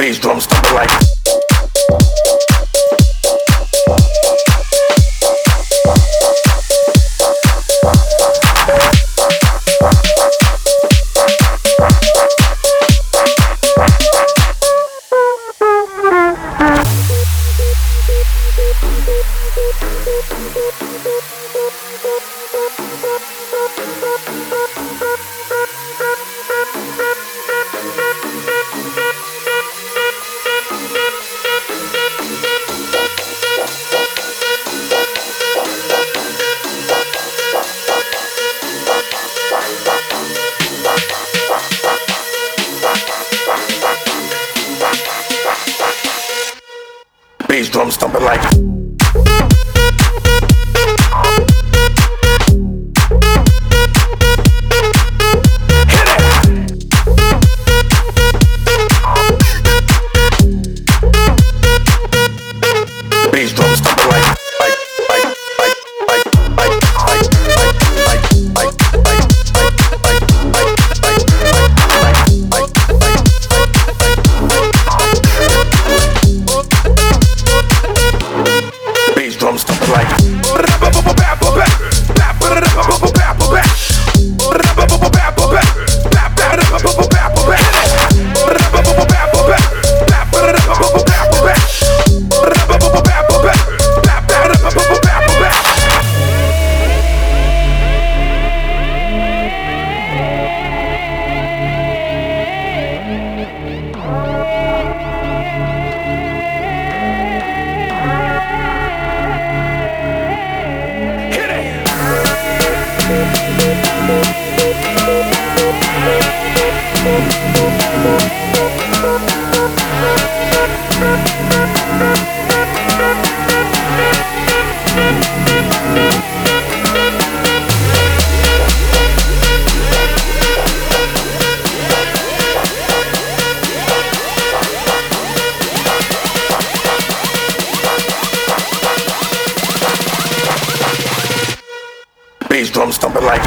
bass drum, stop it like. bass drum stomping like. Música bass drum stomping like.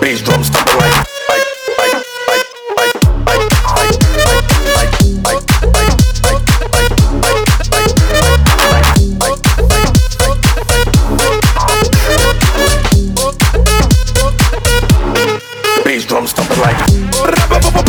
Bass drum stomping. drums stomping like.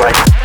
right.